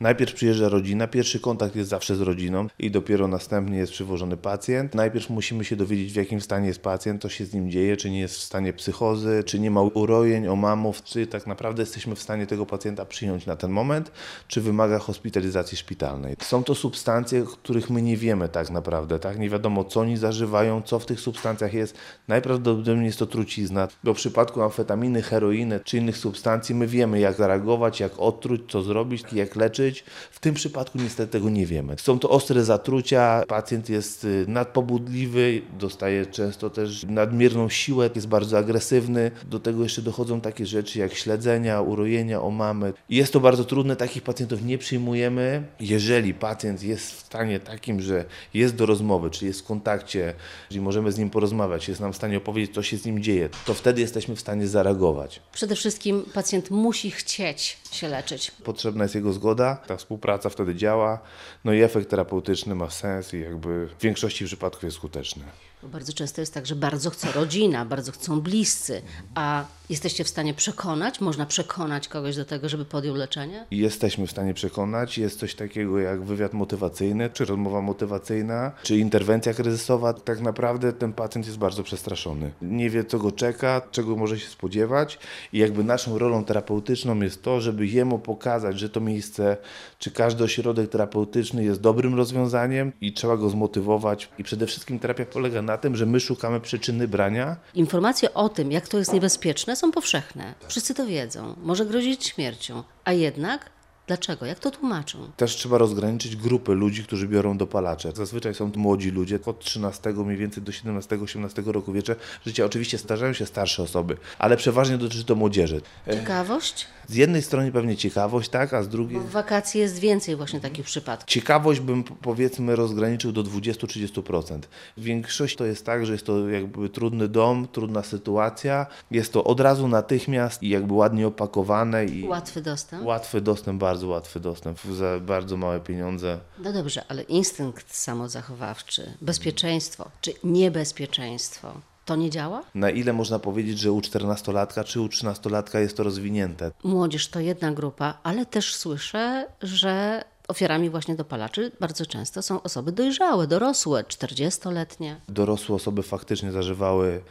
Najpierw przyjeżdża rodzina, pierwszy kontakt jest zawsze z rodziną i dopiero następnie jest przywożony pacjent. Najpierw musimy się dowiedzieć, w jakim stanie jest pacjent, co się z nim dzieje, czy nie jest w stanie psychozy, czy nie ma urojeń, omamów, czy tak naprawdę jesteśmy w stanie tego pacjenta przyjąć na ten moment, czy wymaga hospitalizacji szpitalnej. Są to substancje, których my nie wiemy tak naprawdę, tak? Nie wiadomo, co oni zażywają, co w tych substancjach jest. Najprawdopodobniej jest to trucizna, bo w przypadku amfetaminy, heroiny czy innych substancji my wiemy, jak zareagować, jak odtruć, co zrobić, jak leczyć. W tym przypadku niestety tego nie wiemy. Są to ostre zatrucia, pacjent jest y, nadpobudliwy, dostaje często też nadmierną siłę, jest bardzo agresywny. Do tego jeszcze dochodzą takie rzeczy jak śledzenia, urojenia, omamy. Jest to bardzo trudne, takich pacjentów nie przyjmujemy. Jeżeli pacjent jest w stanie takim, że jest do rozmowy, czyli jest w kontakcie, czyli możemy z nim porozmawiać, jest nam w stanie opowiedzieć, co się z nim dzieje, to wtedy jesteśmy w stanie zareagować. Przede wszystkim pacjent musi chcieć się leczyć. Potrzebna jest jego zgoda, ta współpraca wtedy działa, no i efekt terapeutyczny ma sens i jakby w większości przypadków jest skuteczny. Bo bardzo często jest tak, że bardzo chce rodzina, bardzo chcą bliscy, a jesteście w stanie przekonać, można przekonać kogoś do tego, żeby podjął leczenie? Jesteśmy w stanie przekonać, jest coś takiego jak wywiad motywacyjny, czy rozmowa motywacyjna, czy interwencja kryzysowa. Tak naprawdę ten pacjent jest bardzo przestraszony. Nie wie, co go czeka, czego może się spodziewać i jakby naszą rolą terapeutyczną jest to, żeby jemu pokazać, że to miejsce, czy każdy ośrodek terapeutyczny jest dobrym rozwiązaniem i trzeba go zmotywować. I przede wszystkim terapia polega na tym, że my szukamy przyczyny brania Informacje o tym, jak to jest niebezpieczne, są powszechne. Wszyscy to wiedzą. Może grozić śmiercią. A jednak, dlaczego? Jak to tłumaczą? Też trzeba rozgraniczyć grupy ludzi, którzy biorą dopalacze. Zazwyczaj są to młodzi ludzie, od 13 mniej więcej do 17-18 roku wiecze życia. Oczywiście zdarzają się starsze osoby, ale przeważnie dotyczy to młodzieży. Ciekawość? Z jednej strony pewnie ciekawość, tak, a z drugiej... Bo w wakacji jest więcej właśnie takich przypadków. Ciekawość bym powiedzmy rozgraniczył do 20-30%. Większość to jest tak, że jest to jakby trudny dom, trudna sytuacja. Jest to od razu natychmiast i jakby ładnie opakowane i Łatwy dostęp? łatwy dostęp, bardzo łatwy dostęp za bardzo małe pieniądze. No dobrze, ale instynkt samozachowawczy, bezpieczeństwo czy niebezpieczeństwo, to nie działa? Na ile można powiedzieć, że u 14-latka czy u 13-latka jest to rozwinięte? Młodzież to jedna grupa, ale też słyszę, że ofiarami właśnie dopalaczy bardzo często są osoby dojrzałe, dorosłe, 40-letnie. Dorosłe osoby faktycznie zażywały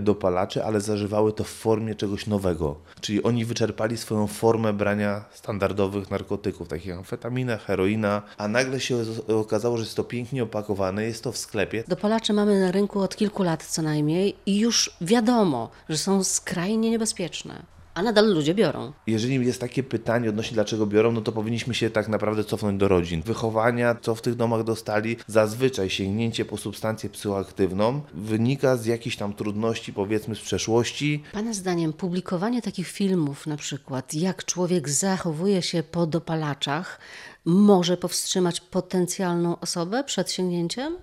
dopalacze, ale zażywały to w formie czegoś nowego. Czyli oni wyczerpali swoją formę brania standardowych narkotyków, takich jak amfetamina, heroina, a nagle się okazało, że jest to pięknie opakowane, jest to w sklepie. Dopalacze mamy na rynku od kilku lat co najmniej i już wiadomo, że są skrajnie niebezpieczne, a nadal ludzie biorą. Jeżeli jest takie pytanie odnośnie dlaczego biorą, no to powinniśmy się tak naprawdę cofnąć do rodzin. Wychowania, co w tych domach dostali, zazwyczaj sięgnięcie po substancję psychoaktywną wynika z jakichś tam trudności, powiedzmy z przeszłości, Pana zdaniem publikowanie takich filmów, na przykład jak człowiek zachowuje się po dopalaczach, może powstrzymać potencjalną osobę przed sięgnięciem?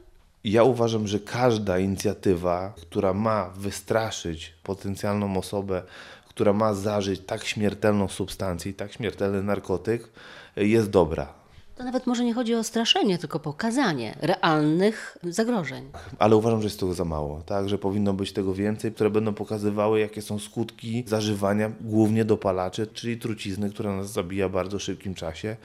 Ja uważam, że każda inicjatywa, która ma wystraszyć potencjalną osobę, która ma zażyć tak śmiertelną substancję i tak śmiertelny narkotyk, jest dobra. To nawet może nie chodzi o straszenie, tylko pokazanie realnych zagrożeń. Ale uważam, że jest tego za mało, tak? Że powinno być tego więcej, które będą pokazywały, jakie są skutki zażywania głównie dopalaczy, czyli trucizny, która nas zabija w bardzo szybkim czasie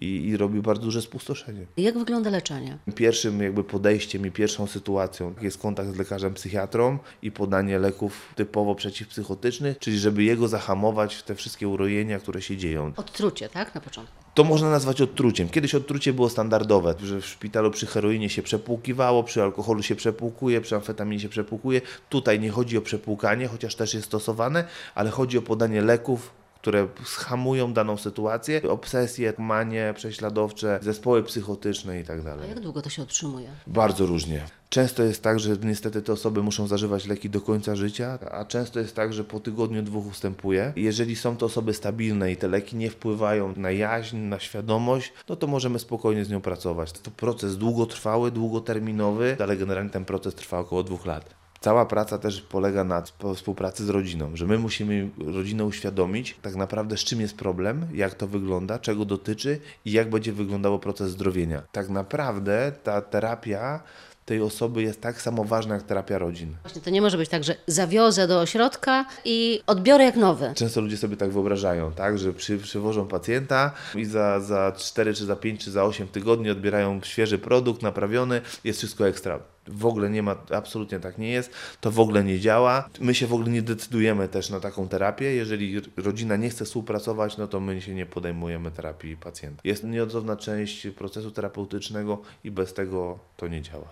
i, i robi bardzo duże spustoszenie. Jak wygląda leczenie? Pierwszym jakby podejściem i pierwszą sytuacją jest kontakt z lekarzem psychiatrą i podanie leków typowo przeciwpsychotycznych, czyli żeby jego zahamować w te wszystkie urojenia, które się dzieją. Odtrucie, tak? Na początku. To można nazwać odtruciem. Kiedyś odtrucie było standardowe, że w szpitalu przy heroinie się przepłukiwało, przy alkoholu się przepłukuje, przy amfetaminie się przepłukuje. Tutaj nie chodzi o przepłukanie, chociaż też jest stosowane, ale chodzi o podanie leków, które schamują daną sytuację, obsesje, manie prześladowcze, zespoły psychotyczne i tak A jak długo to się otrzymuje? Bardzo różnie. Często jest tak, że niestety te osoby muszą zażywać leki do końca życia, a często jest tak, że po tygodniu, dwóch ustępuje. Jeżeli są to osoby stabilne i te leki nie wpływają na jaźń, na świadomość, no to możemy spokojnie z nią pracować. To proces długotrwały, długoterminowy, ale generalnie ten proces trwa około dwóch lat. Cała praca też polega na sp- współpracy z rodziną, że my musimy rodzinę uświadomić tak naprawdę z czym jest problem, jak to wygląda, czego dotyczy i jak będzie wyglądał proces zdrowienia. Tak naprawdę ta terapia tej osoby jest tak samo ważna jak terapia rodzin. Właśnie to nie może być tak, że zawiozę do ośrodka i odbiorę jak nowy. Często ludzie sobie tak wyobrażają, tak, że przy, przywożą pacjenta i za, za 4 czy za 5 czy za 8 tygodni odbierają świeży produkt, naprawiony, jest wszystko ekstra. W ogóle nie ma, absolutnie tak nie jest, to w ogóle nie działa. My się w ogóle nie decydujemy też na taką terapię. Jeżeli rodzina nie chce współpracować, no to my się nie podejmujemy terapii pacjenta. Jest nieodzowna część procesu terapeutycznego i bez tego to nie działa.